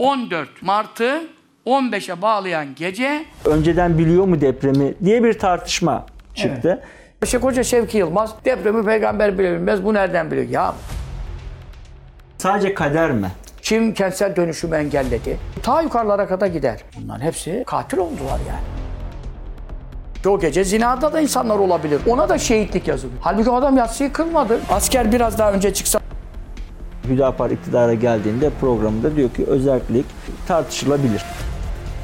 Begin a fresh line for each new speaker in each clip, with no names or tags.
14 Mart'ı 15'e bağlayan gece
Önceden biliyor mu depremi diye bir tartışma çıktı.
Şeyh Hoca Şevki Yılmaz depremi peygamber bile bilmez bu nereden biliyor? Ya
Sadece kader mi?
kim kentsel dönüşümü engelledi? Ta yukarılara kadar gider. Bunların hepsi katil oldular yani. O gece zinada da insanlar olabilir. Ona da şehitlik yazılıyor. Halbuki o adam yatsıyı kılmadı. Asker biraz daha önce çıksa
Hüdapar iktidara geldiğinde programında diyor ki özellik tartışılabilir.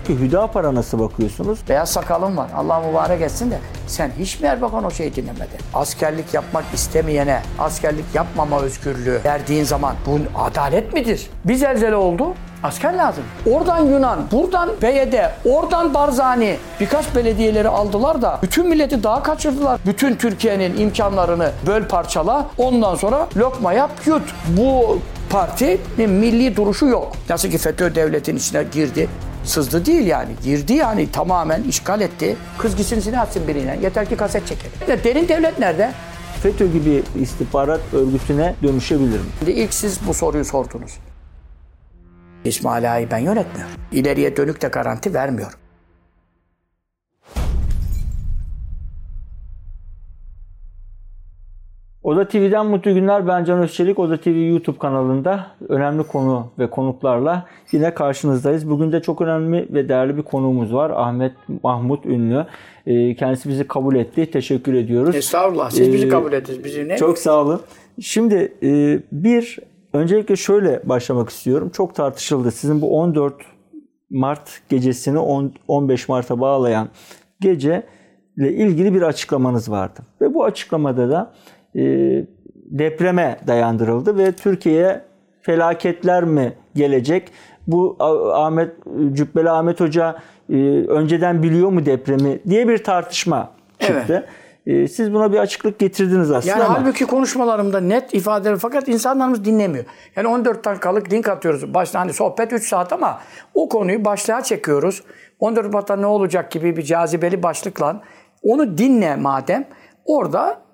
Ki Hüdapar'a nasıl bakıyorsunuz?
beyaz sakalım var. Allah mübarek etsin de sen hiç mi Erbakan o şeyi dinlemedin? Askerlik yapmak istemeyene askerlik yapmama özgürlüğü verdiğin zaman bu adalet midir? Bir zelzele oldu. Asker lazım. Oradan Yunan, buradan Beyede, oradan Barzani birkaç belediyeleri aldılar da bütün milleti daha kaçırdılar. Bütün Türkiye'nin imkanlarını böl parçala. Ondan sonra lokma yap yut. Bu partinin milli duruşu yok. Nasıl ki FETÖ devletin içine girdi. Sızdı değil yani. Girdi yani tamamen işgal etti. Kız gitsin silah atsın birine. Yeter ki kaset çeker. Derin devlet nerede?
FETÖ gibi istihbarat örgütüne dönüşebilir mi?
Şimdi ilk siz bu soruyu sordunuz. İsmail Ağa'yı ben yönetmiyorum. İleriye dönük de garanti vermiyorum.
Oda TV'den mutlu günler. Ben Can Özçelik. Oda TV YouTube kanalında önemli konu ve konuklarla yine karşınızdayız. Bugün de çok önemli ve değerli bir konuğumuz var. Ahmet Mahmut Ünlü. Ee, Kendisi bizi kabul etti. Teşekkür ediyoruz.
Estağfurullah. Siz bizi
Ee,
kabul ettiniz. Bizi ne?
Çok sağ olun. Şimdi e, bir, öncelikle şöyle başlamak istiyorum. Çok tartışıldı. Sizin bu 14 Mart gecesini 10 15 Mart'a bağlayan gece ile ilgili bir açıklamanız vardı. Ve bu açıklamada da depreme dayandırıldı ve Türkiye'ye felaketler mi gelecek? Bu Ahmet Cübbeli Ahmet Hoca e, önceden biliyor mu depremi diye bir tartışma çıktı. E, Siz buna bir açıklık getirdiniz aslında
Yani
ama
halbuki konuşmalarımda net ifadeler fakat insanlarımız dinlemiyor. Yani 14 dakikalık link atıyoruz. Başta hani sohbet 3 saat ama o konuyu başlığa çekiyoruz. 14 Mart'ta ne olacak gibi bir cazibeli başlıkla onu dinle madem. Orada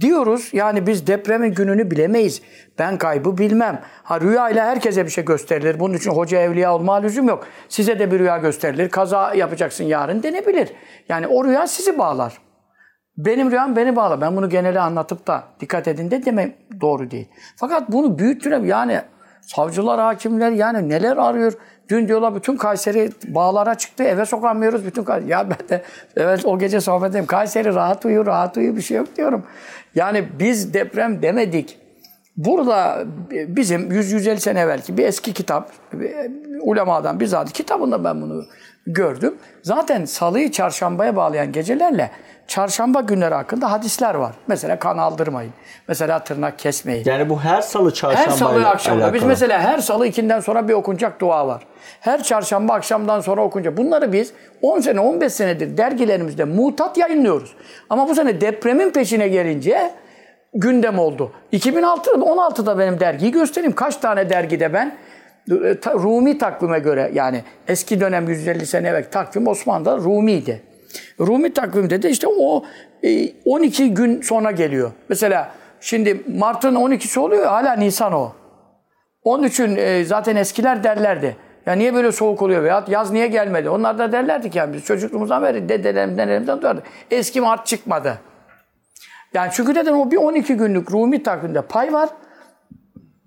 diyoruz yani biz depremin gününü bilemeyiz. Ben kaybı bilmem. Ha rüyayla herkese bir şey gösterilir. Bunun için hoca evliya olma lüzum yok. Size de bir rüya gösterilir. Kaza yapacaksın yarın denebilir. Yani o rüya sizi bağlar. Benim rüyam beni bağla. Ben bunu genele anlatıp da dikkat edin de demek doğru değil. Fakat bunu büyüttüre yani savcılar, hakimler yani neler arıyor? Dün diyorlar bütün Kayseri bağlara çıktı eve sokamıyoruz bütün Kayseri. Ya ben de evet o gece sohbet edeyim. Kayseri rahat uyu rahat uyu bir şey yok diyorum. Yani biz deprem demedik. Burada bizim 100-150 sene evvelki bir eski kitap, ulemadan bizzat kitabında ben bunu gördüm. Zaten salıyı çarşambaya bağlayan gecelerle çarşamba günleri hakkında hadisler var. Mesela kan aldırmayın. Mesela tırnak kesmeyin.
yani bu her salı çarşamba
Her salı akşamda. Biz mesela her salı ikinden sonra bir okunacak dua var. Her çarşamba akşamdan sonra okunacak. Bunları biz 10 sene 15 senedir dergilerimizde mutat yayınlıyoruz. Ama bu sene depremin peşine gelince gündem oldu. 2006 16'da benim dergiyi göstereyim. Kaç tane dergide ben Rumi takvime göre yani eski dönem 150 sene evvel takvim Osmanlı'da Rumi'ydi. Rumi takvimde de işte o e, 12 gün sonra geliyor. Mesela şimdi Mart'ın 12'si oluyor hala Nisan o. Onun için e, zaten eskiler derlerdi. Ya niye böyle soğuk oluyor veya yaz niye gelmedi? Onlar da derlerdi ki yani biz çocukluğumuzdan beri dedelerimden elimden duyardık. Eski Mart çıkmadı. Yani çünkü neden o bir 12 günlük Rumi takvimde pay var.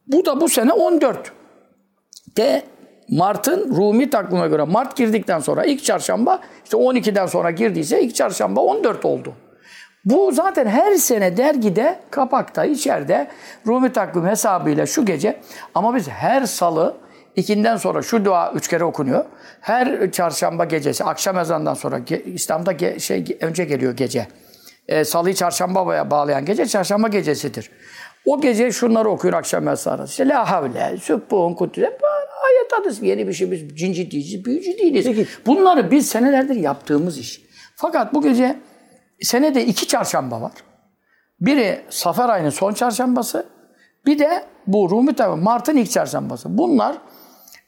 Bu da bu sene 14. De Mart'ın Rumi takvime göre Mart girdikten sonra ilk çarşamba işte 12'den sonra girdiyse ilk çarşamba 14 oldu. Bu zaten her sene dergide, kapakta, içeride Rumi takvim hesabıyla şu gece ama biz her salı ikinden sonra şu dua üç kere okunuyor. Her çarşamba gecesi akşam ezanından sonra İslam'da ge- şey önce geliyor gece. E, salıyı çarşambaya bağlayan gece çarşamba gecesidir. O gece şunları okuyor akşam ezanı. İşte la havle, sübbun, kudret, ayet adısı. Yeni bir şey biz cinci değiliz, büyücü değiliz.
Peki.
Bunları biz senelerdir yaptığımız iş. Fakat bu gece senede iki çarşamba var. Biri Safer ayının son çarşambası, bir de bu Rumi tabi Mart'ın ilk çarşambası. Bunlar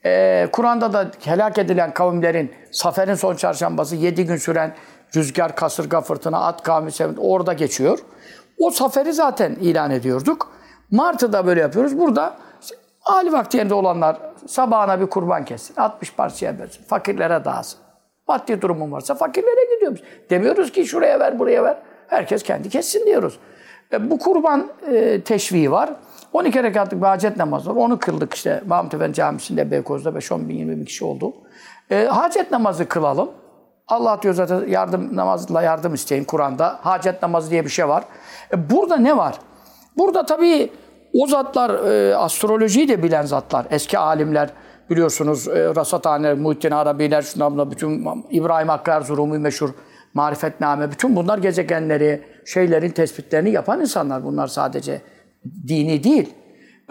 e, Kur'an'da da helak edilen kavimlerin Safer'in son çarşambası, yedi gün süren rüzgar, kasırga, fırtına, at kavmi, sevinç orada geçiyor. O Safer'i zaten ilan ediyorduk. Mart'ı da böyle yapıyoruz. Burada Ali vaktiyende olanlar sabahına bir kurban kessin. 60 parçaya bölsün. Fakirlere dağılsın. Maddi durumun varsa fakirlere gidiyoruz. Demiyoruz ki şuraya ver, buraya ver. Herkes kendi kessin diyoruz. E, bu kurban e, teşviği var. 12 rekatlık bir hacet namazı var. Onu kıldık işte Mahmut Efendi Camisi'nde Beykoz'da 5-10 bin 20 bin kişi oldu. E, hacet namazı kılalım. Allah diyor zaten yardım namazla yardım isteyin Kur'an'da. Hacet namazı diye bir şey var. E, burada ne var? Burada tabii o zatlar, e, astrolojiyi de bilen zatlar, eski alimler biliyorsunuz e, Rasathaneler, Muhittin Arabiler, şunlarla bütün İbrahim Hakkı Erzurumi meşhur marifetname, bütün bunlar gezegenleri, şeylerin tespitlerini yapan insanlar. Bunlar sadece dini değil.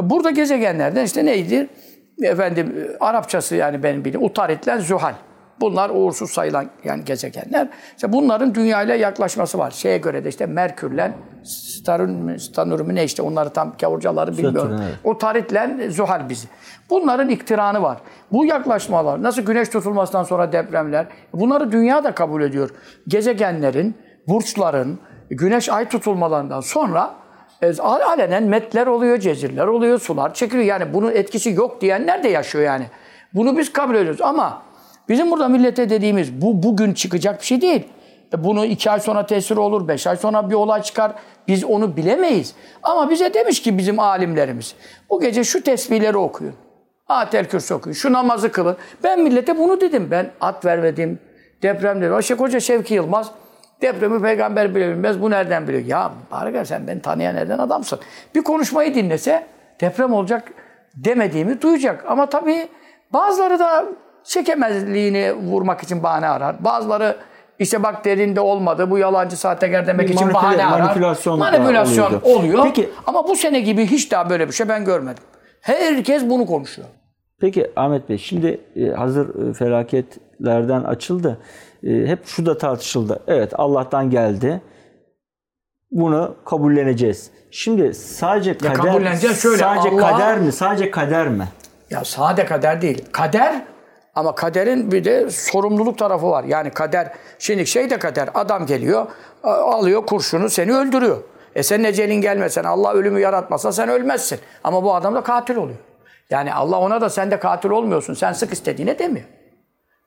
Burada gezegenlerden işte neydir? Efendim Arapçası yani benim bildiğim Utaritler, Zuhal. Bunlar uğursuz sayılan yani gezegenler. İşte bunların dünya ile yaklaşması var. Şeye göre de işte Merkür'le Starun, Stanur ne işte onları tam kavurcaları bilmiyorum.
Satürn, evet.
O taritle Zuhal bizi. Bunların iktiranı var. Bu yaklaşmalar, nasıl güneş tutulmasından sonra depremler, bunları dünya da kabul ediyor. Gezegenlerin, burçların, güneş ay tutulmalarından sonra e, alenen metler oluyor, cezirler oluyor, sular çekiliyor. Yani bunun etkisi yok diyenler de yaşıyor yani. Bunu biz kabul ediyoruz ama bizim burada millete dediğimiz bu bugün çıkacak bir şey değil. E, Bunu iki ay sonra tesir olur, beş ay sonra bir olay çıkar. Biz onu bilemeyiz. Ama bize demiş ki bizim alimlerimiz, bu gece şu tesbihleri okuyun. Atel Kürsü okuyun, şu namazı kılın. Ben millete bunu dedim. Ben at vermedim, deprem dedim. Şeyh Hoca Şevki Yılmaz, depremi peygamber bile bilmez, bu nereden biliyor? Ya Baraka sen beni tanıyan neden adamsın? Bir konuşmayı dinlese deprem olacak demediğimi duyacak. Ama tabii bazıları da çekemezliğini vurmak için bahane arar. Bazıları işte bak derinde olmadı, bu yalancı sahtekar demek
Bir
için bahane arar.
manipülasyon
Manipülasyon oluyor.
Peki-
Ama bu sene gibi hiç daha böyle bir şey ben görmedim. Herkes bunu konuşuyor.
Peki Ahmet Bey şimdi e, hazır e, felaketlerden açıldı. E, Hep şu da tartışıldı. Evet Allah'tan geldi. Bunu kabulleneceğiz. Şimdi sadece kader
kabulleneceğiz şöyle,
sadece
Allah-
kader mi? Sadece kader mi?
Ya sade kader değil. Kader ama kaderin bir de sorumluluk tarafı var. Yani kader, şimdi şey de kader. Adam geliyor, alıyor kurşunu seni öldürüyor. E senin ecelin gelmesen, Allah ölümü yaratmasa sen ölmezsin. Ama bu adam da katil oluyor. Yani Allah ona da sen de katil olmuyorsun. Sen sık istediğine demiyor.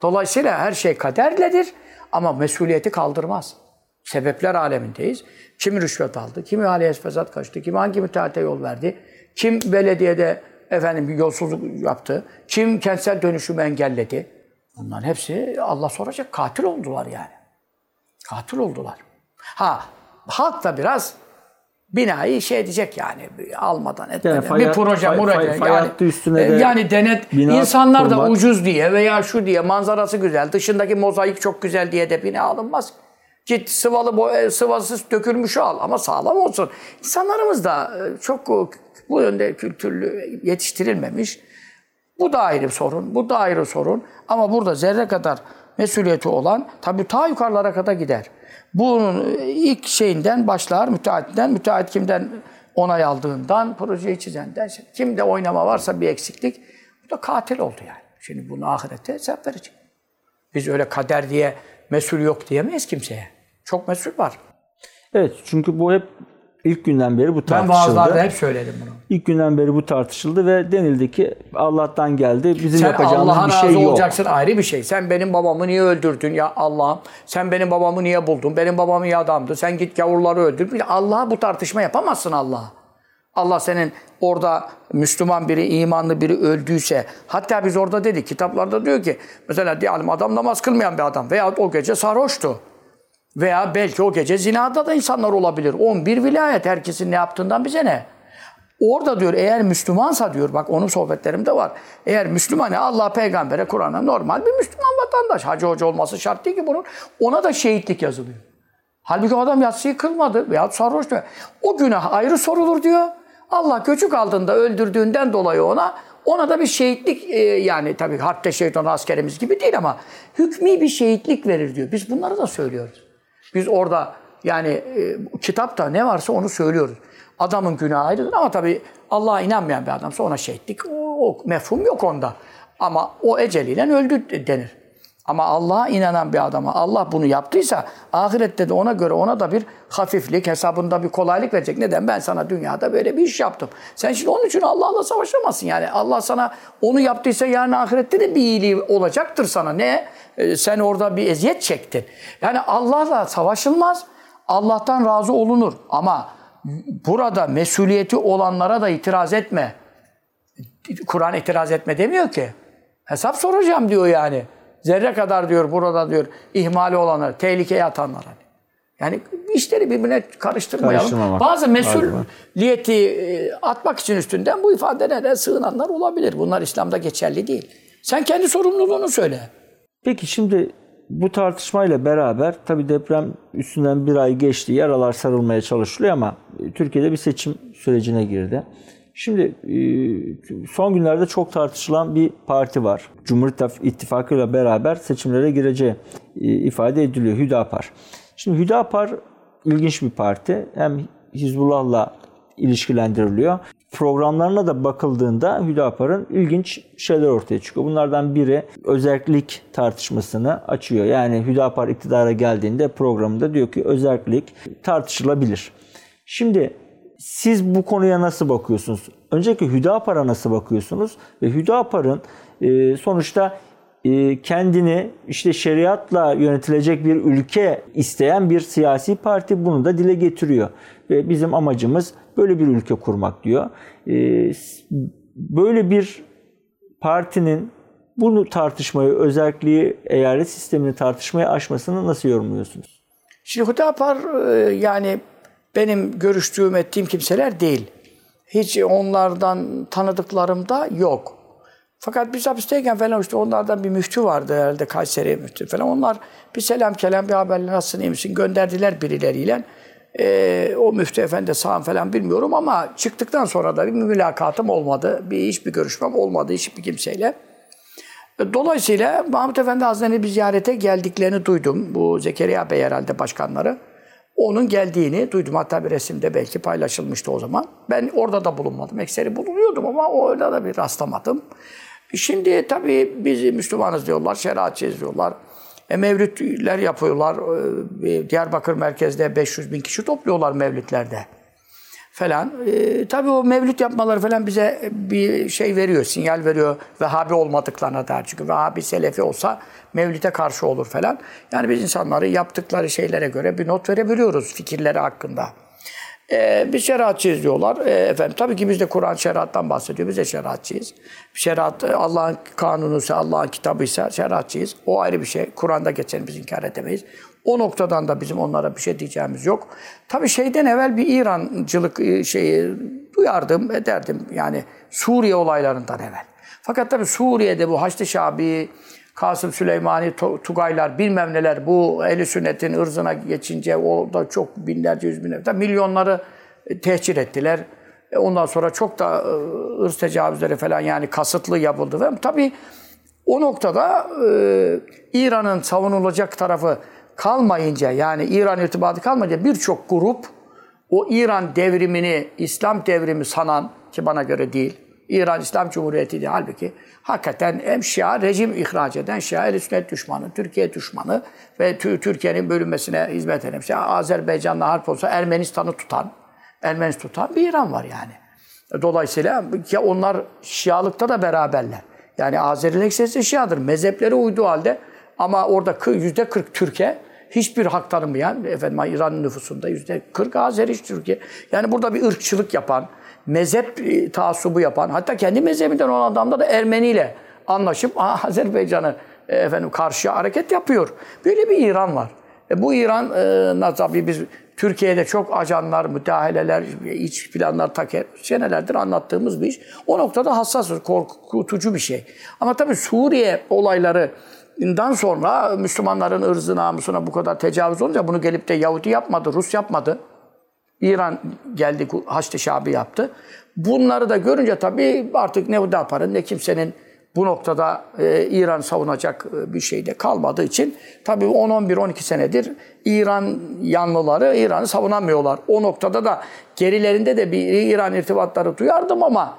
Dolayısıyla her şey kaderledir ama mesuliyeti kaldırmaz. Sebepler alemindeyiz. Kim rüşvet aldı, kimi haleye fesat kaçtı, kim hangi müteahhite yol verdi, kim belediyede efendim bir yolsuzluk yaptı, kim kentsel dönüşümü engelledi. Bunların hepsi Allah soracak. Katil oldular yani. Katil oldular. Ha halk da biraz binayı şey edecek yani almadan etmeden
fay
bir
hat-
proje
fay- fay- fay
yani,
üstüne
e,
de
yani denet insanlar da
kurmak.
ucuz diye veya şu diye manzarası güzel dışındaki mozaik çok güzel diye de bina alınmaz. Git sıvalı e, sıvasız dökülmüş al ama sağlam olsun. İnsanlarımız da e, çok bu yönde kültürlü yetiştirilmemiş. Bu da ayrı sorun, bu da ayrı sorun. Ama burada zerre kadar mesuliyeti olan tabii ta yukarılara kadar gider. Bunun ilk şeyinden başlar, müteahhitten, müteahhit kimden onay aldığından, projeyi çizenden, kimde oynama varsa bir eksiklik, bu da katil oldu yani. Şimdi bunu ahirette hesap verecek. Biz öyle kader diye mesul yok diyemeyiz kimseye. Çok mesul var.
Evet çünkü bu hep ilk günden beri bu
Ben
tartışıldı.
vaazlarda hep söyledim bunu.
İlk günden beri bu tartışıldı ve denildi ki Allah'tan geldi. Bizim
Sen
yapacağımız
Allah'a
bir şey yok.
olacaksın ayrı bir şey. Sen benim babamı niye öldürdün ya Allah'ım? Sen benim babamı niye buldun? Benim babam iyi adamdı. Sen git gavurları öldür. Allah'a bu tartışma yapamazsın Allah'a. Allah senin orada Müslüman biri, imanlı biri öldüyse, hatta biz orada dedik, kitaplarda diyor ki, mesela diyelim adam namaz kılmayan bir adam veya o gece sarhoştu. Veya belki o gece zinada da insanlar olabilir. 11 vilayet herkesin ne yaptığından bize ne? Orada diyor eğer Müslümansa diyor bak onun sohbetlerimde var. Eğer Müslüman Allah peygambere Kur'an'a normal bir Müslüman vatandaş. Hacı hoca olması şart değil ki bunun. Ona da şehitlik yazılıyor. Halbuki o adam yatsıyı kılmadı veya sarhoştu. O günah ayrı sorulur diyor. Allah göçük aldığında öldürdüğünden dolayı ona ona da bir şehitlik e, yani tabii harpte şehit olan askerimiz gibi değil ama hükmü bir şehitlik verir diyor. Biz bunları da söylüyoruz. Biz orada yani e, kitapta ne varsa onu söylüyoruz. Adamın günahı ayrıdır ama tabii Allah'a inanmayan bir adamsa ona şehitlik o, o mefhum yok onda. Ama o eceliyle öldü denir. Ama Allah'a inanan bir adama Allah bunu yaptıysa ahirette de ona göre ona da bir hafiflik, hesabında bir kolaylık verecek. Neden? Ben sana dünyada böyle bir iş yaptım. Sen şimdi onun için Allah'la savaşamazsın. Yani Allah sana onu yaptıysa yarın ahirette de bir iyiliği olacaktır sana. Ne? Ee, sen orada bir eziyet çektin. Yani Allah'la savaşılmaz. Allah'tan razı olunur. Ama burada mesuliyeti olanlara da itiraz etme. Kur'an itiraz etme demiyor ki. Hesap soracağım diyor yani. Zerre kadar diyor burada diyor ihmali olanlar, tehlikeye atanlara. Yani işleri birbirine karıştırmayalım. Bazı mesuliyeti e, atmak için üstünden bu ifadelere sığınanlar olabilir. Bunlar İslam'da geçerli değil. Sen kendi sorumluluğunu söyle.
Peki şimdi bu tartışmayla beraber tabii deprem üstünden bir ay geçti. Yaralar sarılmaya çalışılıyor ama Türkiye'de bir seçim sürecine girdi. Şimdi e, son günlerde çok tartışılan bir parti var. Cumhuriyet İttifakı ile beraber seçimlere gireceği e, ifade ediliyor. Hüdapar. Şimdi Hüdapar ilginç bir parti. Hem Hizbullah'la ilişkilendiriliyor. Programlarına da bakıldığında Hüdapar'ın ilginç şeyler ortaya çıkıyor. Bunlardan biri özellik tartışmasını açıyor. Yani Hüdapar iktidara geldiğinde programında diyor ki özellik tartışılabilir. Şimdi siz bu konuya nasıl bakıyorsunuz? Öncelikle Hüdapar'a nasıl bakıyorsunuz? Ve Hüdapar'ın e, sonuçta e, kendini işte şeriatla yönetilecek bir ülke isteyen bir siyasi parti bunu da dile getiriyor. Ve bizim amacımız böyle bir ülke kurmak diyor. E, böyle bir partinin bunu tartışmayı, özelliği, eyalet sistemini tartışmaya aşmasını nasıl yorumluyorsunuz?
Şimdi Hüdapar e, yani benim görüştüğüm, ettiğim kimseler değil. Hiç onlardan tanıdıklarım da yok. Fakat biz hapisteyken falan işte onlardan bir müftü vardı herhalde Kayseri müftü falan. Onlar bir selam kelam bir haberle nasılsın iyi misin gönderdiler birileriyle. Ee, o müftü efendi sağ falan bilmiyorum ama çıktıktan sonra da bir mülakatım olmadı. Bir iş bir görüşmem olmadı hiçbir kimseyle. Dolayısıyla Mahmut Efendi Hazretleri bir ziyarete geldiklerini duydum. Bu Zekeriya Bey herhalde başkanları. Onun geldiğini duydum. Hatta bir resimde belki paylaşılmıştı o zaman. Ben orada da bulunmadım. Ekseri bulunuyordum ama orada da bir rastlamadım. Şimdi tabii biz Müslümanız diyorlar, şeriatçıyız diyorlar. E, mevlütler yapıyorlar. E, Diyarbakır merkezde 500 bin kişi topluyorlar mevlütlerde falan. E, tabii o mevlüt yapmaları falan bize bir şey veriyor, sinyal veriyor. Vehhabi olmadıklarına dair. Çünkü Vehhabi Selefi olsa mevlüte karşı olur falan. Yani biz insanları yaptıkları şeylere göre bir not verebiliyoruz fikirleri hakkında. Ee, biz şeriatçıyız diyorlar. Ee, efendim tabii ki biz de Kur'an şeriattan bahsediyor. Biz de şeriatçıyız. Şeriat Allah'ın kanunuysa, Allah'ın kitabıysa şeriatçıyız. O ayrı bir şey. Kur'an'da geçen biz inkar edemeyiz. O noktadan da bizim onlara bir şey diyeceğimiz yok. Tabii şeyden evvel bir İrancılık e, şeyi duyardım, ederdim. Yani Suriye olaylarından evvel. Fakat tabii Suriye'de bu Haçlı Şabi, Kasım Süleymani, Tugaylar bilmem neler bu eli sünnetin ırzına geçince o da çok binlerce yüz binlerce milyonları e, tehcir ettiler. E, ondan sonra çok da e, ırz tecavüzleri falan yani kasıtlı yapıldı. Tabii o noktada e, İran'ın savunulacak tarafı kalmayınca yani İran irtibatı kalmayınca birçok grup o İran devrimini İslam devrimi sanan ki bana göre değil İran İslam Cumhuriyeti değil halbuki hakikaten hem Şia rejim ihraç eden Şia el sünnet düşmanı, Türkiye düşmanı ve Türkiye'nin bölünmesine hizmet eden işte Azerbaycan'la harp olsa Ermenistan'ı tutan, Ermenistan tutan bir İran var yani. Dolayısıyla ya onlar Şialıkta da beraberler. Yani Azerilik eksesi Şiadır. Mezhepleri uyduğu halde ama orada yüzde 40 Türkiye hiçbir hak tanımayan, efendim İran nüfusunda yüzde 40 Azeri Türkiye. Yani burada bir ırkçılık yapan, mezhep e, taassubu yapan, hatta kendi mezhebinden olan adamda da Ermeni ile anlaşıp Azerbaycan'ı e, efendim karşıya hareket yapıyor. Böyle bir İran var. E, bu İran e, tabii biz Türkiye'de çok ajanlar, müdahaleler, iç planlar taker, senelerdir anlattığımız bir iş. O noktada hassas, korkutucu bir şey. Ama tabii Suriye olaylarından sonra Müslümanların ırzı namusuna bu kadar tecavüz olunca bunu gelip de Yahudi yapmadı, Rus yapmadı. İran geldi, Haçlı Şabi yaptı. Bunları da görünce tabii artık ne yaparın ne kimsenin bu noktada e, İran savunacak e, bir şey de kalmadığı için tabii 10-11-12 senedir İran yanlıları İran'ı savunamıyorlar. O noktada da gerilerinde de bir İran irtibatları duyardım ama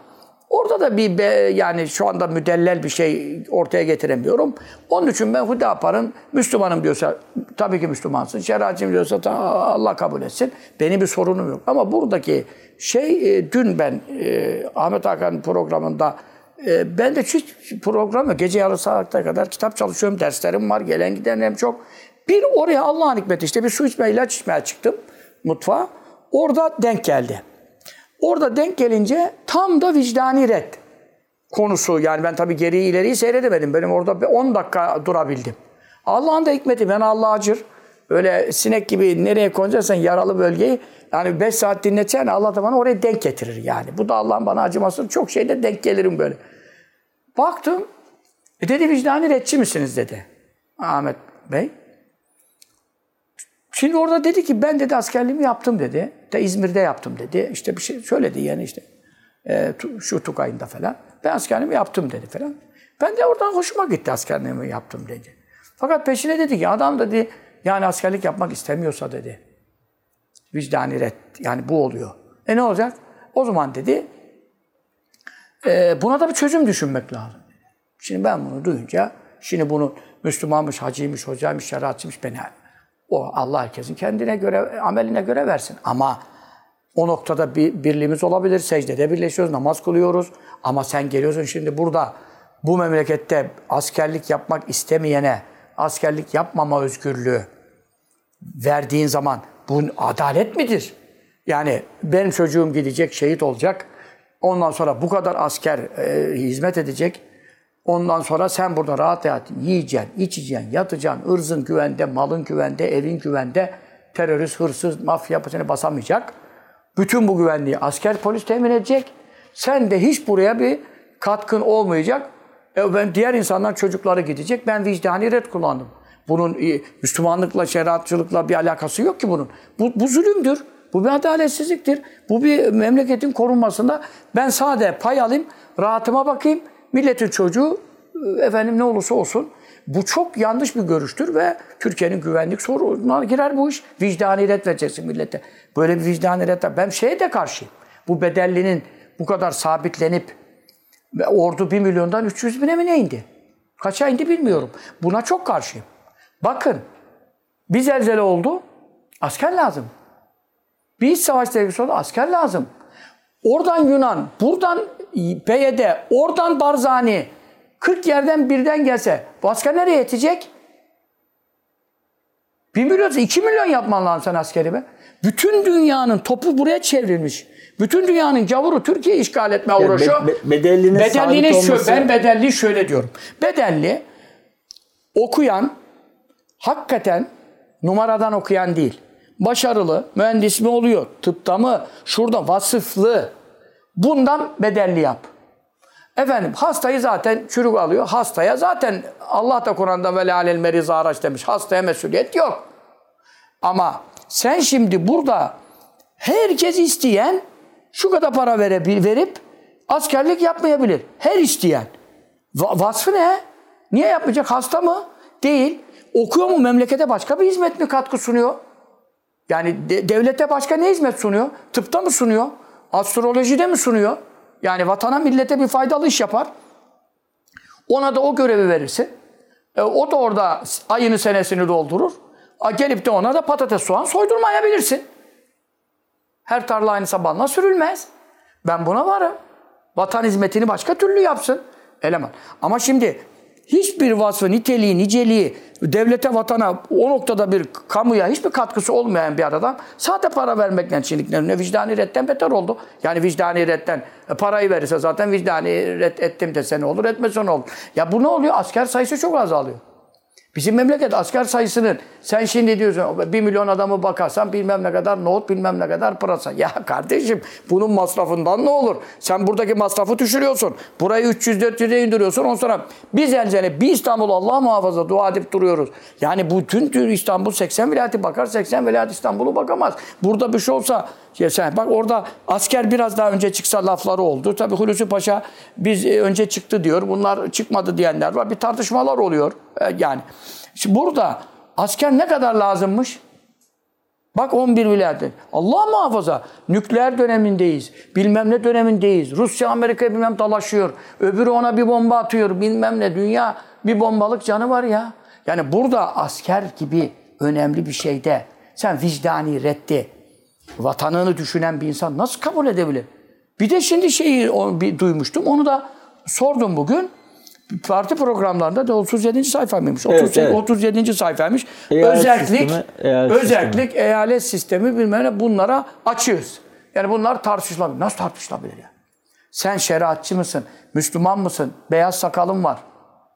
Orada da bir be, yani şu anda müdellel bir şey ortaya getiremiyorum. Onun için ben Hüdapar'ın Müslümanım diyorsa tabii ki Müslümansın. Şeriatçıyım diyorsa Allah kabul etsin. Benim bir sorunum yok. Ama buradaki şey e, dün ben e, Ahmet Hakan'ın programında e, ben de hiç program yok. Gece yarı saatte kadar kitap çalışıyorum. Derslerim var. Gelen gidenlerim çok. Bir oraya Allah'ın hikmeti işte bir su içmeye, ilaç içmeye çıktım mutfağa. Orada denk geldi. Orada denk gelince tam da vicdani red konusu. Yani ben tabii geriyi ileriyi seyredemedim. Benim orada bir 10 dakika durabildim. Allah'ın da hikmeti. Ben Allah acır. Öyle sinek gibi nereye konacaksan yaralı bölgeyi yani 5 saat dinletsen Allah da bana oraya denk getirir yani. Bu da Allah'ın bana acıması. Çok şeyde denk gelirim böyle. Baktım. E dedi vicdani redçi misiniz dedi. Ahmet Bey. Şimdi orada dedi ki ben dedi askerliğimi yaptım dedi. De İzmir'de yaptım dedi. İşte bir şey söyledi yani işte. E, şu Tukay'ında falan. Ben askerliğimi yaptım dedi falan. Ben de oradan hoşuma gitti askerliğimi yaptım dedi. Fakat peşine dedi ki adam dedi yani askerlik yapmak istemiyorsa dedi. Vicdani red yani bu oluyor. E ne olacak? O zaman dedi e, buna da bir çözüm düşünmek lazım. Şimdi ben bunu duyunca, şimdi bunu Müslümanmış, hacıymış, hocaymış, şeriatçıymış beni o Allah herkesin kendine göre, ameline göre versin. Ama o noktada bir birliğimiz olabilir. Secdede birleşiyoruz, namaz kılıyoruz. Ama sen geliyorsun şimdi burada bu memlekette askerlik yapmak istemeyene askerlik yapmama özgürlüğü verdiğin zaman bu adalet midir? Yani benim çocuğum gidecek, şehit olacak. Ondan sonra bu kadar asker e, hizmet edecek. Ondan sonra sen burada rahat rahat yiyeceksin, içeceksin, yatacaksın, ırzın güvende, malın güvende, evin güvende. Terörist, hırsız, mafya seni basamayacak. Bütün bu güvenliği asker polis temin edecek. Sen de hiç buraya bir katkın olmayacak. E ben diğer insanlar çocukları gidecek. Ben vicdani red kullandım. Bunun e, Müslümanlıkla, şeriatçılıkla bir alakası yok ki bunun. Bu, bu zulümdür. Bu bir adaletsizliktir. Bu bir memleketin korunmasında ben sade pay alayım, rahatıma bakayım. Milletin çocuğu e, efendim ne olursa olsun. Bu çok yanlış bir görüştür ve Türkiye'nin güvenlik sorununa girer bu iş. Vicdani ret vereceksin millete. Böyle bir vicdani ret. Ben şeye de karşıyım. Bu bedellinin bu kadar sabitlenip ordu 1 milyondan 300 bine mi ne indi? Kaça indi bilmiyorum. Buna çok karşıyım. Bakın bir zelzele oldu. Asker lazım. Bir iç savaş tehlikesi oldu. Asker lazım. Oradan Yunan, buradan PYD, oradan Barzani. 40 yerden birden gelse asker nereye yetecek? 1 milyon, 2 milyon yapman lazım sen askeri be. Bütün dünyanın topu buraya çevrilmiş. Bütün dünyanın gavuru Türkiye işgal
Yani
uğraşıyor.
be- be- bedellinin
Bedellinin
sabit olması-
ben bedelli şöyle diyorum. Bedelli okuyan hakikaten numaradan okuyan değil. Başarılı, mühendis mi oluyor, tıpta mı, şurada vasıflı. Bundan bedelli yap. Efendim hastayı zaten çürük alıyor. Hastaya zaten Allah da Kur'an'da ve alel meriz araç demiş. Hastaya mesuliyet yok. Ama sen şimdi burada herkes isteyen şu kadar para verebil, verip askerlik yapmayabilir. Her isteyen. Va- vasfı ne? Niye yapmayacak? Hasta mı? Değil. Okuyor mu? Memlekete başka bir hizmet mi katkı sunuyor? Yani de- devlete başka ne hizmet sunuyor? Tıpta mı sunuyor? Astrolojide mi sunuyor? Yani vatana millete bir faydalı iş yapar. Ona da o görevi verirsin. E, o da orada ayını senesini doldurur. A, gelip de ona da patates soğan soydurmayabilirsin. Her tarla aynı sabanla sürülmez. Ben buna varım. Vatan hizmetini başka türlü yapsın eleman. Ama şimdi hiçbir vasfı, niteliği, niceliği, devlete, vatana, o noktada bir kamuya hiçbir katkısı olmayan bir adam sade para vermekle çiğnikler. Ne vicdani redden beter oldu. Yani vicdani redden e, parayı verirse zaten vicdani red ettim dese ne olur, etmese ne olur. Ya bu ne oluyor? Asker sayısı çok azalıyor. Bizim memleket asker sayısının sen şimdi diyorsun bir milyon adamı bakarsan bilmem ne kadar nohut bilmem ne kadar pırasa. Ya kardeşim bunun masrafından ne olur? Sen buradaki masrafı düşürüyorsun. Burayı 300-400'e indiriyorsun. Ondan sonra bir zelzele bir İstanbul Allah muhafaza dua edip duruyoruz. Yani bütün tür İstanbul 80 vilayeti bakar 80 vilayet İstanbul'u bakamaz. Burada bir şey olsa sen bak orada asker biraz daha önce çıksa lafları oldu. Tabii Hulusi Paşa biz e, önce çıktı diyor. Bunlar çıkmadı diyenler var. Bir tartışmalar oluyor. E, Yani Şimdi burada asker ne kadar lazımmış? Bak 11 vilayet. Allah muhafaza. Nükleer dönemindeyiz. Bilmem ne dönemindeyiz. Rusya Amerika bilmem dalaşıyor. Öbürü ona bir bomba atıyor. Bilmem ne. Dünya bir bombalık canı var ya. Yani burada asker gibi önemli bir şeyde sen vicdani reddi, vatanını düşünen bir insan nasıl kabul edebilir? Bir de şimdi şeyi bir duymuştum. Onu da sordum bugün parti programlarında da 37. sayfaymış.
Evet,
38,
evet.
37. sayfaymış.
Eyalet
özellik,
sistemi, eyalet
özellik, eyalet sistemi bilmem ne bunlara açığız. Yani bunlar tartışılabilir. Nasıl tartışılabilir ya? Sen şeriatçı mısın? Müslüman mısın? Beyaz sakalın var.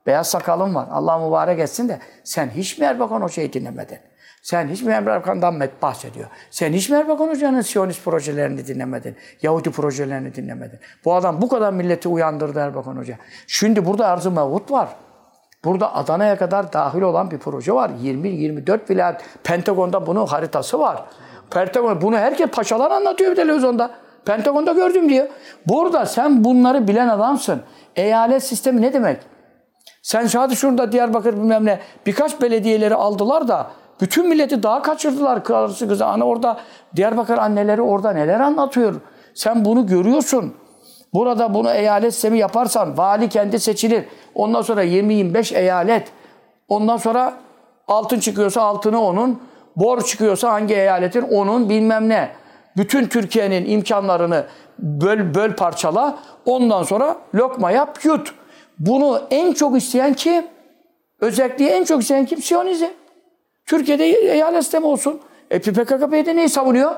Beyaz sakalın var. Allah mübarek etsin de sen hiç mi Erbakan Hoca'yı dinlemedin? Sen hiç mi Erbakan'dan bahsediyor? Sen hiç mi Erbakan Hoca'nın Siyonist projelerini dinlemedin? Yahudi projelerini dinlemedin? Bu adam bu kadar milleti uyandırdı Erbakan Hoca. Şimdi burada Arzu Mevut var. Burada Adana'ya kadar dahil olan bir proje var. 20-24 vilayet. Pentagon'da bunun haritası var. Pentagon, bunu herkes paşalar anlatıyor televizyonda. Pentagon'da gördüm diyor. Burada sen bunları bilen adamsın. Eyalet sistemi ne demek? Sen sadece şurada Diyarbakır bilmem ne birkaç belediyeleri aldılar da bütün milleti daha kaçırdılar karısı kızı. Ana orada Diyarbakır anneleri orada neler anlatıyor. Sen bunu görüyorsun. Burada bunu eyalet sistemi yaparsan vali kendi seçilir. Ondan sonra 20-25 eyalet. Ondan sonra altın çıkıyorsa altını onun. Bor çıkıyorsa hangi eyaletin onun bilmem ne. Bütün Türkiye'nin imkanlarını böl, böl parçala. Ondan sonra lokma yap yut. Bunu en çok isteyen kim? Özelliği en çok isteyen kim? Siyonizm. Türkiye'de eyalet sistemi olsun. E PKK-PYD neyi savunuyor?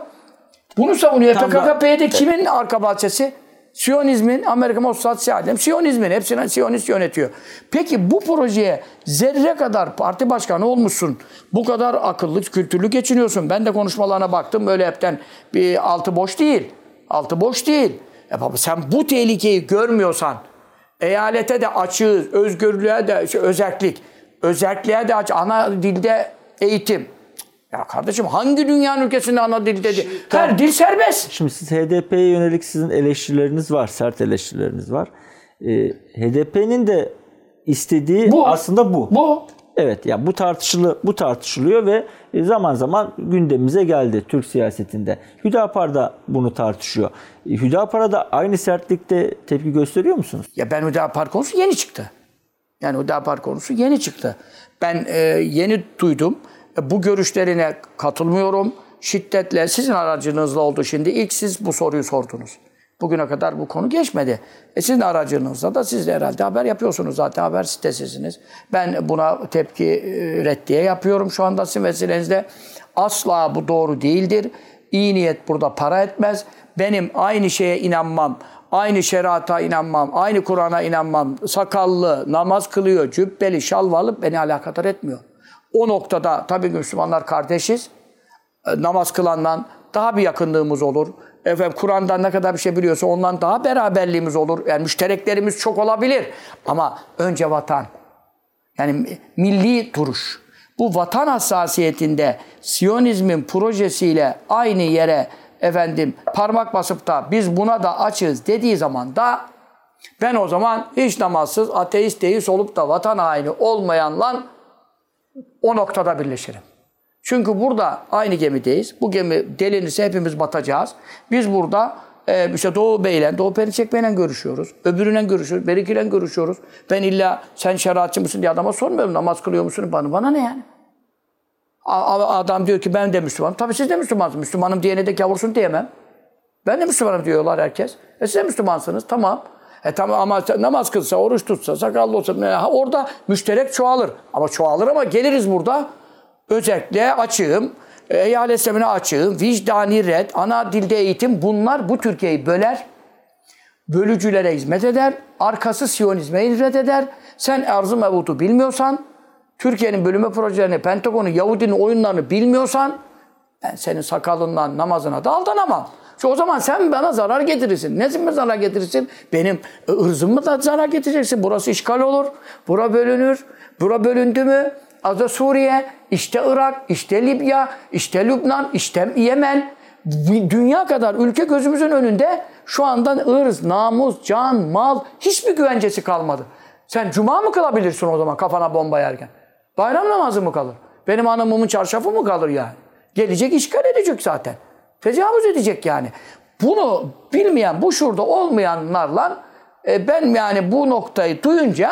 Bunu savunuyor. PKK-PYD kimin arka bahçesi? Siyonizmin, Amerika Mossad Siyadem, Siyonizmin hepsini Siyonist yönetiyor. Peki bu projeye zerre kadar parti başkanı olmuşsun. Bu kadar akıllı, kültürlü geçiniyorsun. Ben de konuşmalarına baktım. Öyle hepten bir altı boş değil. Altı boş değil. E baba sen bu tehlikeyi görmüyorsan, eyalete de açığız, özgürlüğe de şey, özellik, özelliğe de aç, ana dilde eğitim. Ya kardeşim hangi dünyanın ülkesinde ana dil dedi? Her dil serbest.
Şimdi siz HDP'ye yönelik sizin eleştirileriniz var, sert eleştirileriniz var. Ee, HDP'nin de istediği
Bu.
aslında bu.
Bu.
Evet ya bu tartışılı bu tartışılıyor ve zaman zaman gündemimize geldi Türk siyasetinde. Hüdapar da bunu tartışıyor. E, Hüdapar da aynı sertlikte tepki gösteriyor musunuz?
Ya ben Hüdapar konusu yeni çıktı. Yani Hüdapar konusu yeni çıktı. Ben e, yeni duydum. E, bu görüşlerine katılmıyorum. Şiddetle sizin aracınızla oldu şimdi. İlk siz bu soruyu sordunuz. Bugüne kadar bu konu geçmedi. E sizin aracınızla da siz de herhalde haber yapıyorsunuz zaten haber sitesisiniz. Ben buna tepki e, reddiye yapıyorum şu anda sizin vesilenizle. Asla bu doğru değildir. İyi niyet burada para etmez. Benim aynı şeye inanmam, aynı şerata inanmam, aynı Kur'an'a inanmam, sakallı, namaz kılıyor, cübbeli, şalvarlı beni alakadar etmiyor. O noktada tabii Müslümanlar kardeşiz. E, namaz kılandan daha bir yakınlığımız olur. Efendim Kur'an'dan ne kadar bir şey biliyorsa ondan daha beraberliğimiz olur. Yani müştereklerimiz çok olabilir. Ama önce vatan. Yani milli duruş. Bu vatan hassasiyetinde Siyonizmin projesiyle aynı yere efendim parmak basıp da biz buna da açız dediği zaman da ben o zaman hiç namazsız, ateist, deist olup da vatan haini olmayanla o noktada birleşirim. Çünkü burada aynı gemideyiz. Bu gemi delinirse hepimiz batacağız. Biz burada e, işte Doğu Bey'le, Doğu Perinçek Bey'le görüşüyoruz. Öbürüyle görüşüyoruz, Beriki'yle görüşüyoruz. Ben illa sen şeriatçı mısın diye adama sormuyorum. Namaz kılıyor musun? Bana, bana ne yani? Adam diyor ki ben de Müslümanım. Tabii siz de Müslümansınız. Müslümanım diyene de gavursun diyemem. Ben de Müslümanım diyorlar herkes. E siz de Müslümansınız. Tamam. E tamam ama namaz kılsa, oruç tutsa, sakallı olsa orada müşterek çoğalır. Ama çoğalır ama geliriz burada özellikle açığım, eyalet sistemine açığım, vicdani red, ana dilde eğitim bunlar bu Türkiye'yi böler. Bölücülere hizmet eder. Arkası Siyonizme hizmet eder. Sen arz-ı mevutu bilmiyorsan, Türkiye'nin bölünme projelerini, Pentagon'un, Yahudinin oyunlarını bilmiyorsan, ben senin sakalından, namazına da aldanamam. Çünkü o zaman sen bana zarar getirirsin. Ne mi zarar getirirsin? Benim ırzımı da zarar getireceksin. Burası işgal olur. Bura bölünür. Bura bölündü mü? Azda Suriye, işte Irak, işte Libya, işte Lübnan, işte Yemen. Dünya kadar ülke gözümüzün önünde şu anda ırz, namus, can, mal hiçbir güvencesi kalmadı. Sen cuma mı kılabilirsin o zaman kafana bomba yerken? Bayram namazı mı kalır? Benim hanımımın çarşafı mı kalır yani? Gelecek işgal edecek zaten. Tecavüz edecek yani. Bunu bilmeyen, bu şurada olmayanlarla e, ben yani bu noktayı duyunca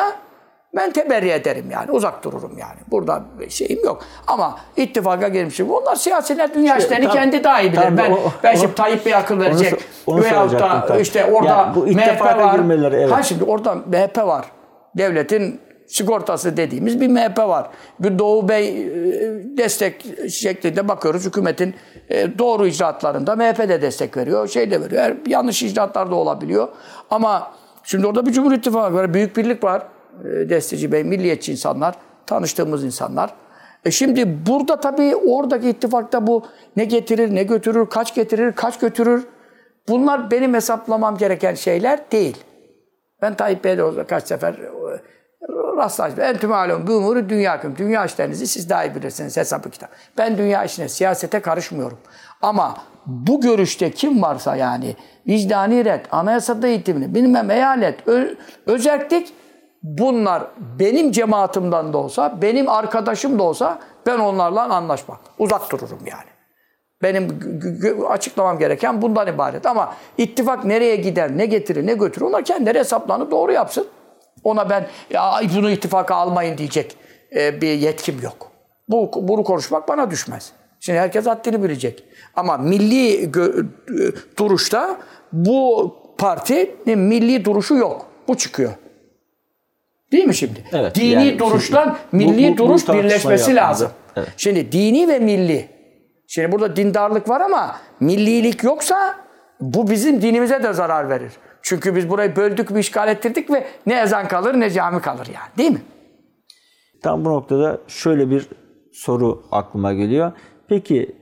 ben teberri ederim yani. Uzak dururum yani. Burada şeyim yok. Ama ittifaka gelmişim. Onlar siyasiler dünya işlerini
tam-
kendi daha iyi bilir. ben,
o-
ben şimdi Tayyip Bey akıl verecek.
onu
Veyahut
soracaktım
da
tam.
işte orada
Yani bu
MHP var.
girmeleri, evet.
Ha şimdi orada MHP var. Devletin sigortası dediğimiz bir MHP var. Bir Doğu Bey e, destek şeklinde bakıyoruz. Hükümetin e, doğru icraatlarında MHP de destek veriyor. Şey de veriyor. Yanlış icraatlar da olabiliyor. Ama şimdi orada bir Cumhur İttifakı var. Büyük birlik var. E, Desteci Bey, milliyetçi insanlar. Tanıştığımız insanlar. E şimdi burada tabii oradaki ittifakta bu ne getirir, ne götürür, kaç getirir, kaç götürür. Bunlar benim hesaplamam gereken şeyler değil. Ben Tayyip Bey'le kaç sefer rastlaştım. Entüm alem bu umuru dünyakım. Dünya işlerinizi siz daha iyi bilirsiniz hesabı kitap. Ben dünya işine, siyasete karışmıyorum. Ama bu görüşte kim varsa yani vicdani red, anayasada eğitimini, bilmem eyalet, ö, özellik bunlar benim cemaatimden de olsa, benim arkadaşım da olsa ben onlarla anlaşmam. Uzak dururum yani. Benim açıklamam gereken bundan ibaret. Ama ittifak nereye gider, ne getirir, ne götürür onlar kendileri hesaplarını doğru yapsın. Ona ben ya bunu ittifaka almayın diyecek e, bir yetkim yok. Bu, bunu konuşmak bana düşmez. Şimdi herkes haddini bilecek. Ama milli e, duruşta bu partinin milli duruşu yok. Bu çıkıyor. Değil mi şimdi?
Evet,
Dini
yani
duruşla
bu-
milli
bu- bu
duruş
tartışmayı
birleşmesi lazım.
Evet.
Şimdi dini ve milli. Şimdi burada dindarlık var ama millilik yoksa bu bizim dinimize de zarar verir. Çünkü biz burayı böldük, bir işgal ettirdik ve ne ezan kalır ne cami kalır yani. Değil mi?
Tam bu noktada şöyle bir soru aklıma geliyor. Peki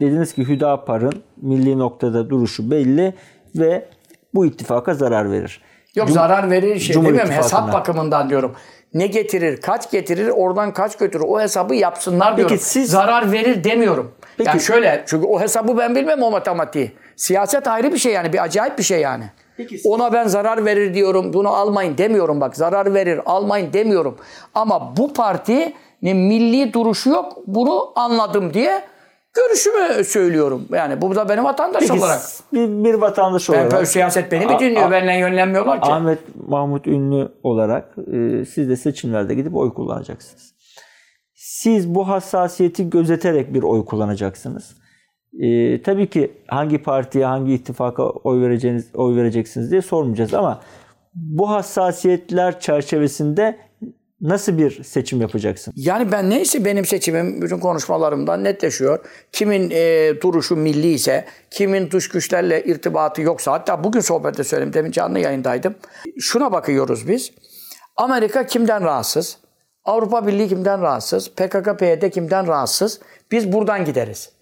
dediniz ki Hüdapar'ın milli noktada duruşu belli ve bu ittifaka zarar verir.
Yok
Cum-
zarar verir şey
Cumhur
demiyorum. Hesap bakımından diyorum. Ne getirir, kaç getirir, oradan kaç götürür. O hesabı yapsınlar diyorum.
siz-
Zarar verir demiyorum.
Peki-
Yani şöyle, çünkü o hesabı ben bilmem o matematiği. Siyaset ayrı bir şey yani, bir acayip bir şey yani. Ona ben zarar verir diyorum, bunu almayın demiyorum bak. Zarar verir, almayın demiyorum. Ama bu partinin milli duruşu yok, bunu anladım diye görüşümü söylüyorum. Yani bu da benim vatandaş
Peki
olarak.
bir, bir vatandaş
Ben
olarak
böyle siyaset beni mi dinliyor? Benden yönlenmiyorlar ki.
Ahmet Mahmut Ünlü olarak e, siz de seçimlerde gidip oy kullanacaksınız. Siz bu hassasiyeti gözeterek bir oy kullanacaksınız. E, tabii ki hangi partiye, hangi ittifaka oy vereceğiniz, oy vereceksiniz diye sormayacağız ama bu hassasiyetler çerçevesinde nasıl bir seçim yapacaksınız?
Yani ben neyse benim seçimim bütün konuşmalarımdan netleşiyor. Kimin e, duruşu milli ise, kimin dış güçlerle irtibatı yoksa, hatta bugün sohbette söyledim, demin canlı yayındaydım. Şuna bakıyoruz biz. Amerika kimden rahatsız? Avrupa Birliği kimden rahatsız? PKK, PYD kimden rahatsız? Biz buradan gideriz.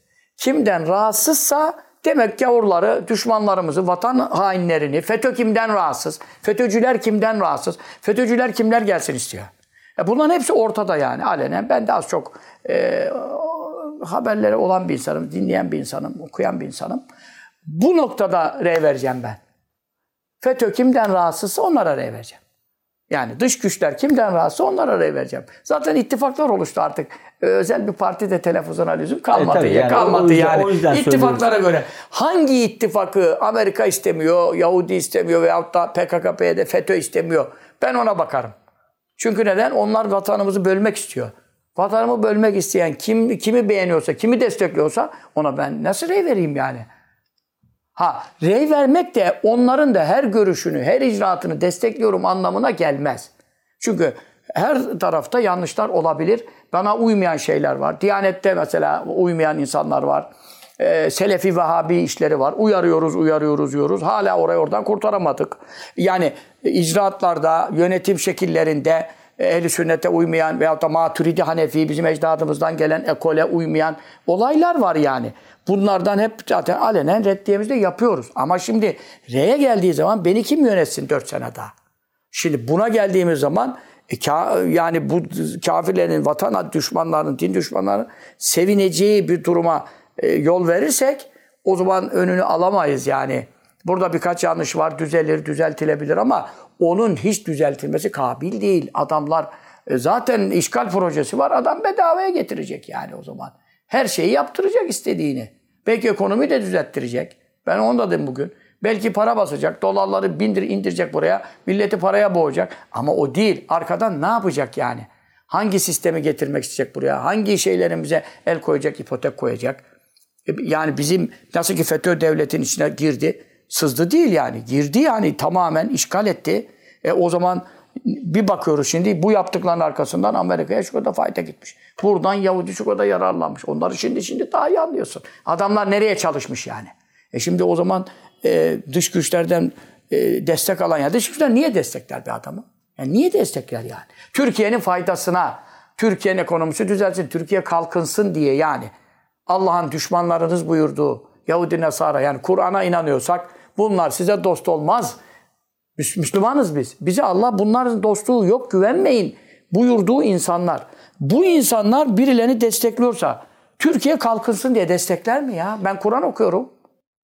Kimden rahatsızsa demek gavurları, düşmanlarımızı, vatan hainlerini, FETÖ kimden rahatsız? FETÖ'cüler kimden rahatsız? FETÖ'cüler kimler gelsin istiyor? E bunların hepsi ortada yani alenen. Ben de az çok e, haberleri olan bir insanım, dinleyen bir insanım, okuyan bir insanım. Bu noktada rey vereceğim ben. FETÖ kimden rahatsızsa onlara rey vereceğim. Yani dış güçler kimden rahatsızsa onlara rey vereceğim. Zaten ittifaklar oluştu artık. Ee, Özel bir partide telaffuzuna lüzum kalmadı.
E,
ya,
yani
kalmadı
yüzden-
yani.
yüzden
İttifaklara göre. Hangi ittifakı Amerika istemiyor, Yahudi istemiyor veyahut da PKK, PYD, FETÖ istemiyor. Ben ona bakarım. Çünkü neden? Onlar vatanımızı bölmek istiyor. Vatanımı bölmek isteyen kim kimi beğeniyorsa, kimi destekliyorsa ona ben nasıl rey vereyim yani? Ha, rey vermek de onların da her görüşünü, her icraatını destekliyorum anlamına gelmez. Çünkü her tarafta yanlışlar olabilir. Bana uymayan şeyler var. Diyanette mesela uymayan insanlar var. Ee, Selefi Vehhabi işleri var. Uyarıyoruz, uyarıyoruz, diyoruz. Hala orayı oradan kurtaramadık. Yani icraatlarda, yönetim şekillerinde ehli sünnete uymayan veyahut da maturidi hanefi bizim ecdadımızdan gelen ekole uymayan olaylar var yani. Bunlardan hep zaten alenen reddiyemizde yapıyoruz. Ama şimdi R'ye geldiği zaman beni kim yönetsin 4 sene daha? Şimdi buna geldiğimiz zaman e, ka- yani bu kafirlerin, vatan düşmanlarının, din düşmanlarının sevineceği bir duruma e, yol verirsek o zaman önünü alamayız yani. Burada birkaç yanlış var, düzelir, düzeltilebilir ama onun hiç düzeltilmesi kabil değil. Adamlar e, zaten işgal projesi var, adam bedavaya getirecek yani o zaman. Her şeyi yaptıracak istediğini. Belki ekonomi de düzelttirecek. Ben onu da dedim bugün. Belki para basacak, dolarları bindir indirecek buraya, milleti paraya boğacak. Ama o değil. Arkadan ne yapacak yani? Hangi sistemi getirmek isteyecek buraya? Hangi şeylerimize el koyacak, ipotek koyacak? E, yani bizim nasıl ki FETÖ devletin içine girdi, sızdı değil yani. Girdi yani tamamen işgal etti. E o zaman bir bakıyoruz şimdi bu yaptıkların arkasından Amerika'ya şu kadar fayda gitmiş. Buradan Yahudi şu kadar yararlanmış. Onları şimdi şimdi daha iyi anlıyorsun. Adamlar nereye çalışmış yani? E şimdi o zaman e, dış güçlerden e, destek alan ya dış güçler niye destekler bir adamı? Yani niye destekler yani? Türkiye'nin faydasına, Türkiye'nin ekonomisi düzelsin, Türkiye kalkınsın diye yani. Allah'ın düşmanlarınız buyurduğu Yahudi Nasara yani Kur'an'a inanıyorsak bunlar size dost olmaz. Müslümanız biz. Bize Allah bunların dostluğu yok güvenmeyin buyurduğu insanlar. Bu insanlar birilerini destekliyorsa Türkiye kalkınsın diye destekler mi ya? Ben Kur'an okuyorum.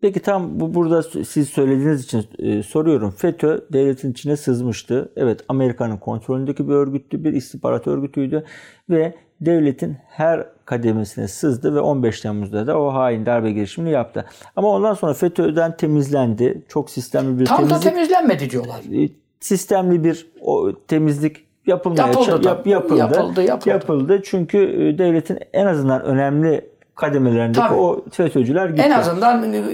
Peki tam bu burada siz söylediğiniz için e, soruyorum. FETÖ devletin içine sızmıştı. Evet Amerika'nın kontrolündeki bir örgüttü, bir istihbarat örgütüydü ve devletin her kademesine sızdı ve 15 Temmuz'da da o hain darbe girişimini yaptı. Ama ondan sonra FETÖ'den temizlendi. Çok sistemli bir
Tam
temizlik.
da temizlenmedi diyorlar.
E, sistemli bir o temizlik yapılmaya
Yapıldı
yap- yapıldı.
Yapıldı, yapıldı.
Yapıldı. Çünkü e, devletin en azından önemli kademelerindeki
Tabii.
o FETÖ'cüler gitti.
En azından e,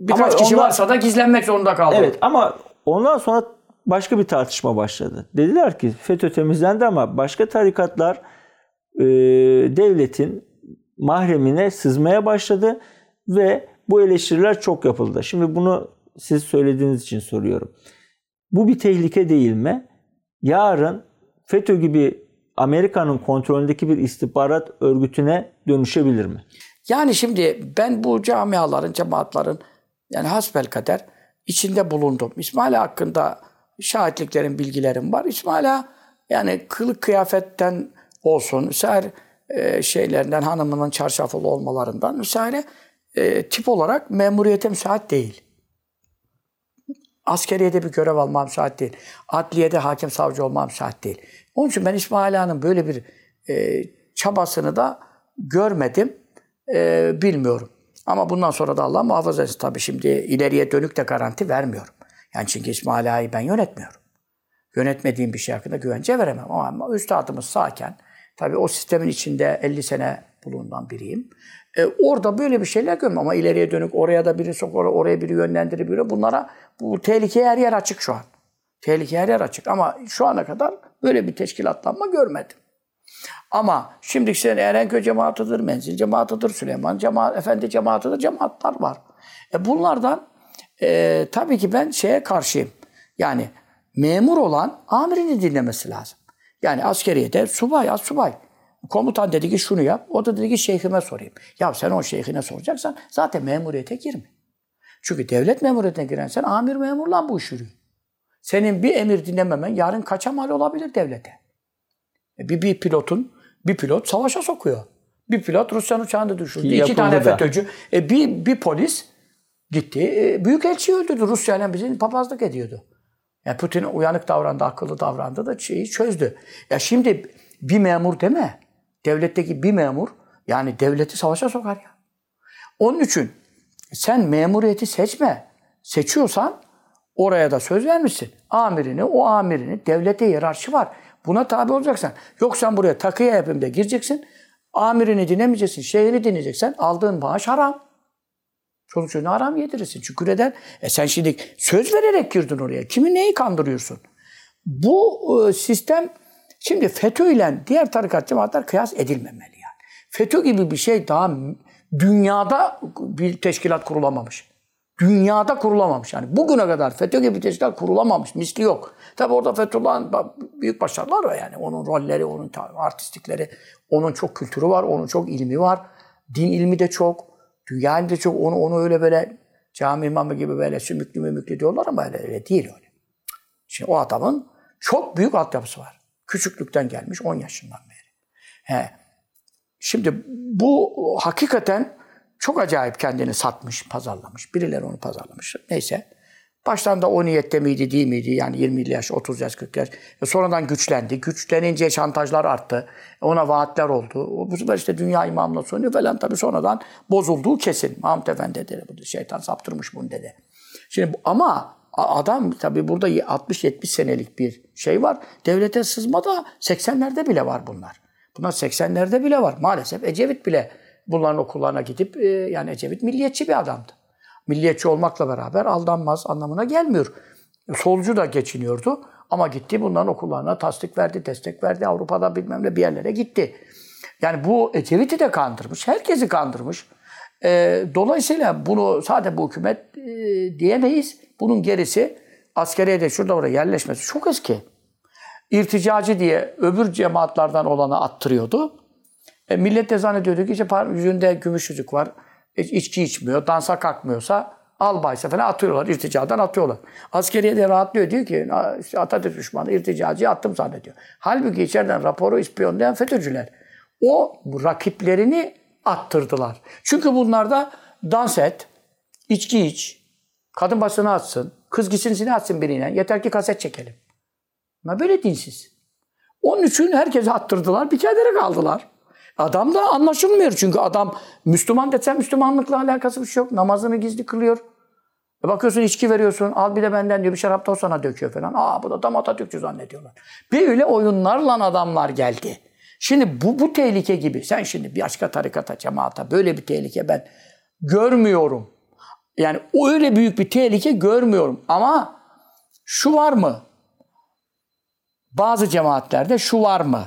birkaç
Ama
kişi
onlar-
varsa da gizlenmek zorunda kaldı.
Evet ama ondan sonra başka bir tartışma başladı. Dediler ki FETÖ temizlendi ama başka tarikatlar e, devletin mahremine sızmaya başladı ve bu eleştiriler çok yapıldı. Şimdi bunu siz söylediğiniz için soruyorum. Bu bir tehlike değil mi? Yarın FETÖ gibi Amerika'nın kontrolündeki bir istihbarat örgütüne dönüşebilir mi?
Yani şimdi ben bu camiaların, cemaatlerin yani hasbelkader içinde bulundum. İsmail hakkında şahitliklerin, bilgilerim var. İsmail yani kılık kıyafetten olsun, vesaire e, şeylerinden, hanımının çarşaflı olmalarından vesaire tip olarak memuriyete müsait değil. Askeriyede bir görev almam müsait değil. Adliyede hakim savcı olmam müsait değil. Onun için ben İsmail Ağa'nın böyle bir e, çabasını da görmedim, e, bilmiyorum. Ama bundan sonra da Allah muhafaza etsin. Tabii şimdi ileriye dönük de garanti vermiyorum. Yani çünkü İsmail Ağa'yı ben yönetmiyorum. Yönetmediğim bir şey hakkında güvence veremem. Ama üstadımız sağken, tabii o sistemin içinde 50 sene bulunan biriyim. E, orada böyle bir şeyler görmüyorum ama ileriye dönük oraya da biri sok, oraya, biri yönlendirir, biri bunlara bu tehlikeye her yer açık şu an. Tehlike her yer açık ama şu ana kadar böyle bir teşkilatlanma görmedim. Ama şimdi sen Erenköy cemaatıdır, Menzil cemaatıdır, Süleyman cemaat, Efendi cemaatıdır, cemaatler var. E bunlardan e, tabii ki ben şeye karşıyım. Yani memur olan amirini dinlemesi lazım. Yani askeriyede subay, az subay. Komutan dedi ki şunu yap. O da dedi ki şeyhime sorayım. Ya sen o şeyhine soracaksan zaten memuriyete girme. Çünkü devlet memuriyetine giren sen amir memurla bu iş yürüyor. Senin bir emir dinlememen yarın kaça mal olabilir devlete. E, Bir, bir pilotun, bir pilot savaşa sokuyor. Bir pilot Rusyan uçağını düşürdü.
Ki
İki tane
da.
FETÖ'cü. E bir, bir polis gitti. E, Büyükelçiyi öldürdü. Rusya'yla bizim papazlık ediyordu. Ya Putin uyanık davrandı, akıllı davrandı da şeyi çözdü. Ya şimdi bir memur deme. Devletteki bir memur yani devleti savaşa sokar ya. Onun için sen memuriyeti seçme. Seçiyorsan oraya da söz vermişsin. Amirini, o amirini, devlete hiyerarşi var. Buna tabi olacaksın. Yok sen buraya takıya yapayım da gireceksin. Amirini dinlemeyeceksin, şeyhini dinleyeceksen aldığın maaş haram. Çoluk çocuğuna haram yedirirsin. Çünkü neden? E sen şimdi söz vererek girdin oraya. Kimi neyi kandırıyorsun? Bu e, sistem şimdi FETÖ ile diğer tarikat cemaatler kıyas edilmemeli yani. FETÖ gibi bir şey daha dünyada bir teşkilat kurulamamış. Dünyada kurulamamış. Yani bugüne kadar FETÖ gibi bir teşkilat kurulamamış. Misli yok. Tabi orada Fethullah'ın büyük başarılar var yani. Onun rolleri, onun artistlikleri, onun çok kültürü var, onun çok ilmi var. Din ilmi de çok. Dünya ilmi de çok. Onu, onu öyle böyle cami imamı gibi böyle sümüklü mümüklü diyorlar ama öyle, öyle değil öyle. Şimdi o adamın çok büyük altyapısı var. Küçüklükten gelmiş 10 yaşından beri. He. Şimdi bu hakikaten çok acayip kendini satmış, pazarlamış. Birileri onu pazarlamış. Neyse. Baştan da o niyette miydi değil miydi? Yani 20 yaş, 30 yaş, 40 yaş. E sonradan güçlendi. Güçlenince şantajlar arttı. Ona vaatler oldu. Bu sefer işte dünya imamla sonuyor falan tabii sonradan bozulduğu kesin. Mahmut Efendi dedi. Bu şeytan saptırmış bunu dedi. Şimdi ama adam tabii burada 60-70 senelik bir şey var. Devlete sızma da 80'lerde bile var bunlar. Bunlar 80'lerde bile var. Maalesef Ecevit bile bunların okullarına gidip e, yani Ecevit milliyetçi bir adamdı milliyetçi olmakla beraber aldanmaz anlamına gelmiyor. Solcu da geçiniyordu ama gitti bunların okullarına tasdik verdi, destek verdi. Avrupa'da bilmem ne bir yerlere gitti. Yani bu Ecevit'i de kandırmış, herkesi kandırmış. Ee, dolayısıyla bunu sadece bu hükümet e, diyemeyiz. Bunun gerisi askeriye de şurada oraya yerleşmesi çok eski. İrticacı diye öbür cemaatlerden olana attırıyordu. E, millet de zannediyordu ki işte yüzünde gümüş yüzük var. E, içki içmiyor, dansa kalkmıyorsa albaysa falan atıyorlar, irticadan atıyorlar. Askeriye de rahatlıyor diyor ki "Aa, işte Atatürk düşmanı irticacıyı attım zannediyor. Halbuki içeriden raporu ispiyonlayan FETÖ'cüler. O rakiplerini attırdılar. Çünkü bunlarda dans et, içki iç, kadın başına atsın, kız gitsin atsın birine. Yeter ki kaset çekelim. Ama böyle dinsiz. Onun için herkese attırdılar, bir kedere kaldılar. Adam da anlaşılmıyor çünkü adam Müslüman desen Müslümanlıkla alakası bir şey yok. Namazını gizli kılıyor. E bakıyorsun içki veriyorsun, al bir de benden diyor bir şarap da o sana döküyor falan. Aa bu da tam Atatürkçü zannediyorlar. Böyle oyunlarla adamlar geldi. Şimdi bu, bu tehlike gibi. Sen şimdi bir başka tarikata, cemaata böyle bir tehlike ben görmüyorum. Yani öyle büyük bir tehlike görmüyorum. Ama şu var mı? Bazı cemaatlerde şu var mı?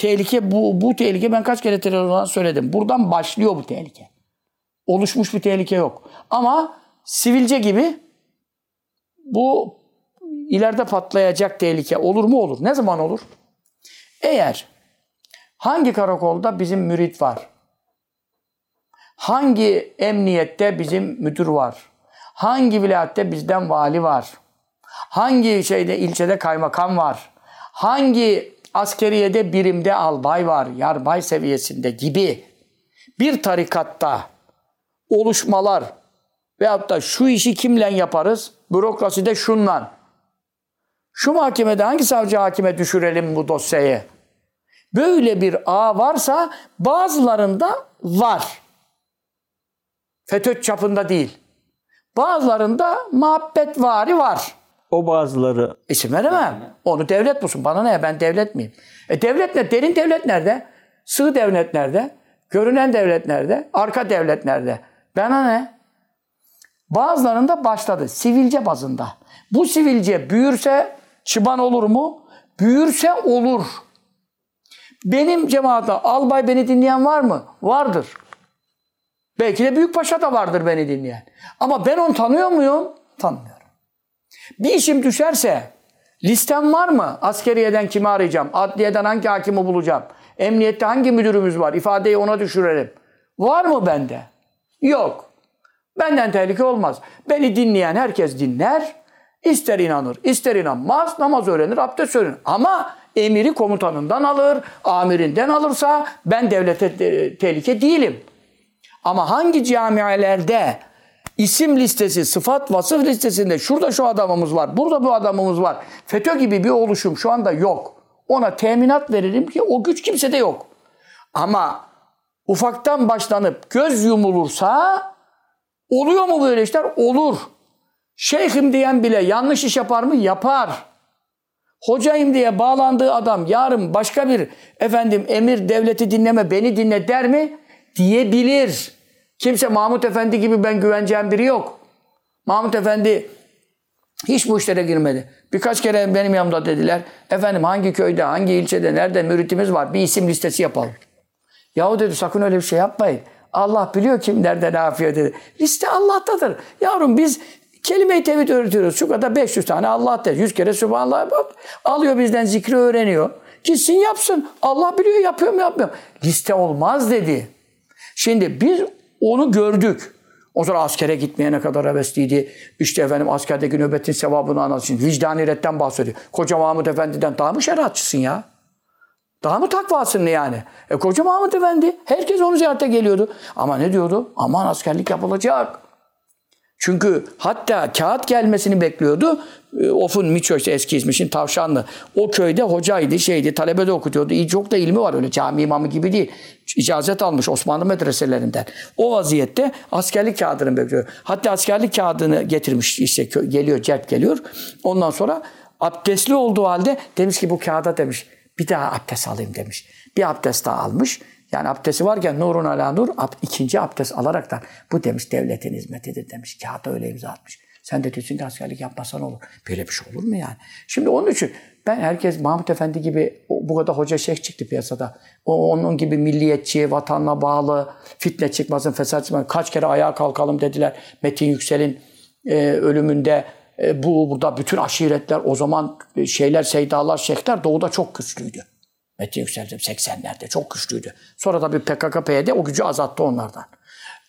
Tehlike bu, bu tehlike ben kaç kere televizyondan söyledim. Buradan başlıyor bu tehlike. Oluşmuş bir tehlike yok. Ama sivilce gibi bu ileride patlayacak tehlike olur mu olur. Ne zaman olur? Eğer hangi karakolda bizim mürit var? Hangi emniyette bizim müdür var? Hangi vilayatte bizden vali var? Hangi şeyde ilçede kaymakam var? Hangi askeriyede birimde albay var, yarbay seviyesinde gibi bir tarikatta oluşmalar veyahut da şu işi kimle yaparız? Bürokraside şunla. Şu mahkemede hangi savcı hakime düşürelim bu dosyayı? Böyle bir ağ varsa bazılarında var. FETÖ çapında değil. Bazılarında muhabbet vari var.
O bazıları
İsim veremem. Onu devlet bulsun. Bana ne? Ben devlet miyim? E devlet ne? Derin devlet nerede? Sığ devlet nerede? Görünen devlet nerede? Arka devlet nerede? Bana ne? Bazılarında başladı. Sivilce bazında. Bu sivilce büyürse çıban olur mu? Büyürse olur. Benim cemaatte albay beni dinleyen var mı? Vardır. Belki de Büyükpaşa da vardır beni dinleyen. Ama ben onu tanıyor muyum? Tanımıyorum. Bir işim düşerse listem var mı? Askeriyeden kimi arayacağım? Adliyeden hangi hakimi bulacağım? Emniyette hangi müdürümüz var? İfadeyi ona düşürelim. Var mı bende? Yok. Benden tehlike olmaz. Beni dinleyen herkes dinler. İster inanır, ister inanmaz. Namaz öğrenir, abdest öğrenir. Ama emiri komutanından alır, amirinden alırsa ben devlete te- tehlike değilim. Ama hangi camialerde isim listesi, sıfat, vasıf listesinde şurada şu adamımız var, burada bu adamımız var. FETÖ gibi bir oluşum şu anda yok. Ona teminat veririm ki o güç kimsede yok. Ama ufaktan başlanıp göz yumulursa oluyor mu böyle işler? Olur. Şeyhim diyen bile yanlış iş yapar mı? Yapar. Hocayım diye bağlandığı adam yarın başka bir efendim emir devleti dinleme beni dinle der mi? Diyebilir. Kimse Mahmut Efendi gibi ben güveneceğim biri yok. Mahmut Efendi hiç bu işlere girmedi. Birkaç kere benim yanımda dediler. Efendim hangi köyde, hangi ilçede, nerede müritimiz var bir isim listesi yapalım. Yahu dedi sakın öyle bir şey yapmayın. Allah biliyor kim nerede ne yapıyor dedi. Liste Allah'tadır. Yavrum biz kelime-i tevhid öğretiyoruz. Şu kadar 500 tane Allah der. 100 kere Sübhanallah yap. Alıyor bizden zikri öğreniyor. Gitsin yapsın. Allah biliyor yapıyor mu yapmıyor mu? Liste olmaz dedi. Şimdi biz onu gördük. O sonra askere gitmeye ne kadar hevesliydi. İşte efendim askerdeki nöbetin sevabını anlatsın. Vicdani retten bahsediyor. Koca Mahmut Efendi'den daha mı şeriatçısın ya? Daha mı takvasın yani? E koca Mahmut Efendi. Herkes onu ziyarete geliyordu. Ama ne diyordu? Aman askerlik yapılacak. Çünkü hatta kağıt gelmesini bekliyordu. E, Of'un Miço eski ismi şimdi Tavşanlı. O köyde hocaydı, şeydi, talebe de okutuyordu. Çok da ilmi var öyle cami imamı gibi değil. İcazet almış Osmanlı medreselerinden. O vaziyette askerlik kağıdını bekliyor. Hatta askerlik kağıdını getirmiş işte geliyor, cep geliyor. Ondan sonra abdestli olduğu halde demiş ki bu kağıda demiş bir daha abdest alayım demiş. Bir abdest daha almış. Yani abdesti varken nurun ala nur ikinci abdest alarak da bu demiş devletin hizmetidir demiş. Kağıda öyle imza atmış. Sen de diyorsun ki askerlik yapmasan olur. Böyle bir şey olur mu yani? Şimdi onun için ben herkes Mahmut Efendi gibi bu kadar hoca şeyh çıktı piyasada. O onun gibi milliyetçi, vatanla bağlı, fitne çıkmasın, fesat çıkmasın. Kaç kere ayağa kalkalım dediler. Metin Yüksel'in e, ölümünde e, bu burada bütün aşiretler o zaman e, şeyler, seydalar, şeyhler doğuda çok güçlüydü. Metin Yüksel 80'lerde çok güçlüydü. Sonra da bir PKK, PYD o gücü azalttı onlardan.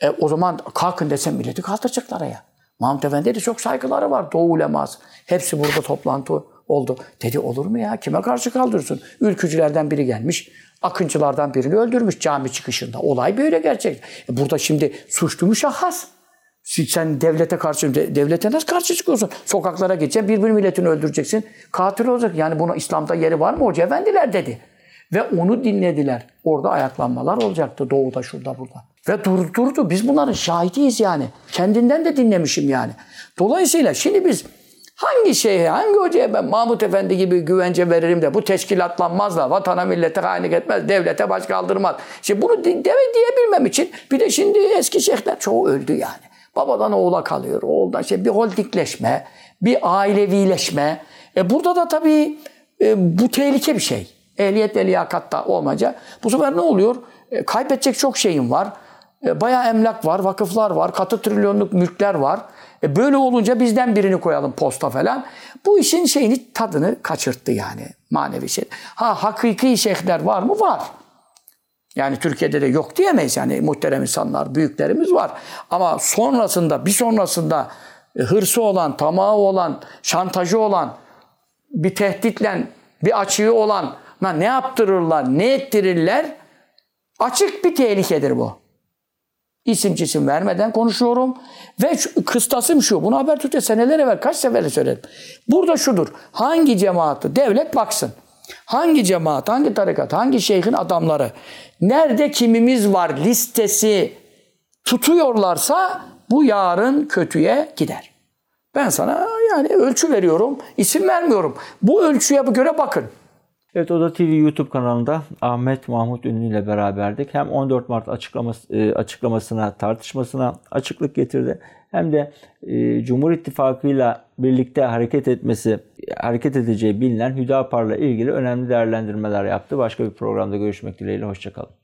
E, o zaman kalkın desem milleti kaldıracaklar ya. Mahmut Efendi'ye de çok saygıları var. Doğu uleması. Hepsi burada toplantı oldu. Dedi olur mu ya? Kime karşı kaldırırsın? Ülkücülerden biri gelmiş. Akıncılardan birini öldürmüş cami çıkışında. Olay böyle gerçek. E burada şimdi suçlu müşahhas. Sen devlete karşı, devlete nasıl karşı çıkıyorsun? Sokaklara gideceksin, birbir milletini öldüreceksin. Katil olacak. Yani buna İslam'da yeri var mı? Hoca efendiler dedi. Ve onu dinlediler. Orada ayaklanmalar olacaktı doğuda, şurada, burada. Ve durdurdu. Biz bunların şahidiyiz yani. Kendinden de dinlemişim yani. Dolayısıyla şimdi biz hangi şeye, hangi hocaya ben Mahmut Efendi gibi güvence veririm de bu teşkilatlanmaz da vatana millete hainlik etmez, devlete baş kaldırmaz. Şimdi bunu deve diyebilmem için bir de şimdi eski şeyhler çoğu öldü yani. Babadan oğula kalıyor. Oğuldan şey bir holdingleşme, bir ailevileşme. E burada da tabii e, bu tehlike bir şey. Ehliyet ve liyakat da olmayınca. Bu sefer ne oluyor? E, kaybedecek çok şeyim var. E, bayağı emlak var, vakıflar var, katı trilyonluk mülkler var. E, böyle olunca bizden birini koyalım posta falan. Bu işin şeyini tadını kaçırttı yani manevi şey. Ha hakiki şeyhler var mı? Var. Yani Türkiye'de de yok diyemeyiz yani muhterem insanlar, büyüklerimiz var. Ama sonrasında, bir sonrasında e, hırsı olan, tamağı olan, şantajı olan, bir tehditle bir açığı olan ne yaptırırlar, ne ettirirler? Açık bir tehlikedir bu. İsim cisim vermeden konuşuyorum. Ve şu, kıstasım şu. Bunu Habertürk'te seneler evvel kaç sefer söyledim. Burada şudur. Hangi cemaati devlet baksın. Hangi cemaat, hangi tarikat, hangi şeyhin adamları nerede kimimiz var listesi tutuyorlarsa bu yarın kötüye gider. Ben sana yani ölçü veriyorum, isim vermiyorum. Bu ölçüye göre bakın.
Evet Oda TV YouTube kanalında Ahmet Mahmut Ünlü ile beraberdik. Hem 14 Mart açıklaması, e, açıklamasına, tartışmasına açıklık getirdi. Hem de e, Cumhur İttifakı ile birlikte hareket etmesi, hareket edeceği bilinen Hüdapar'la ilgili önemli değerlendirmeler yaptı. Başka bir programda görüşmek dileğiyle. Hoşçakalın.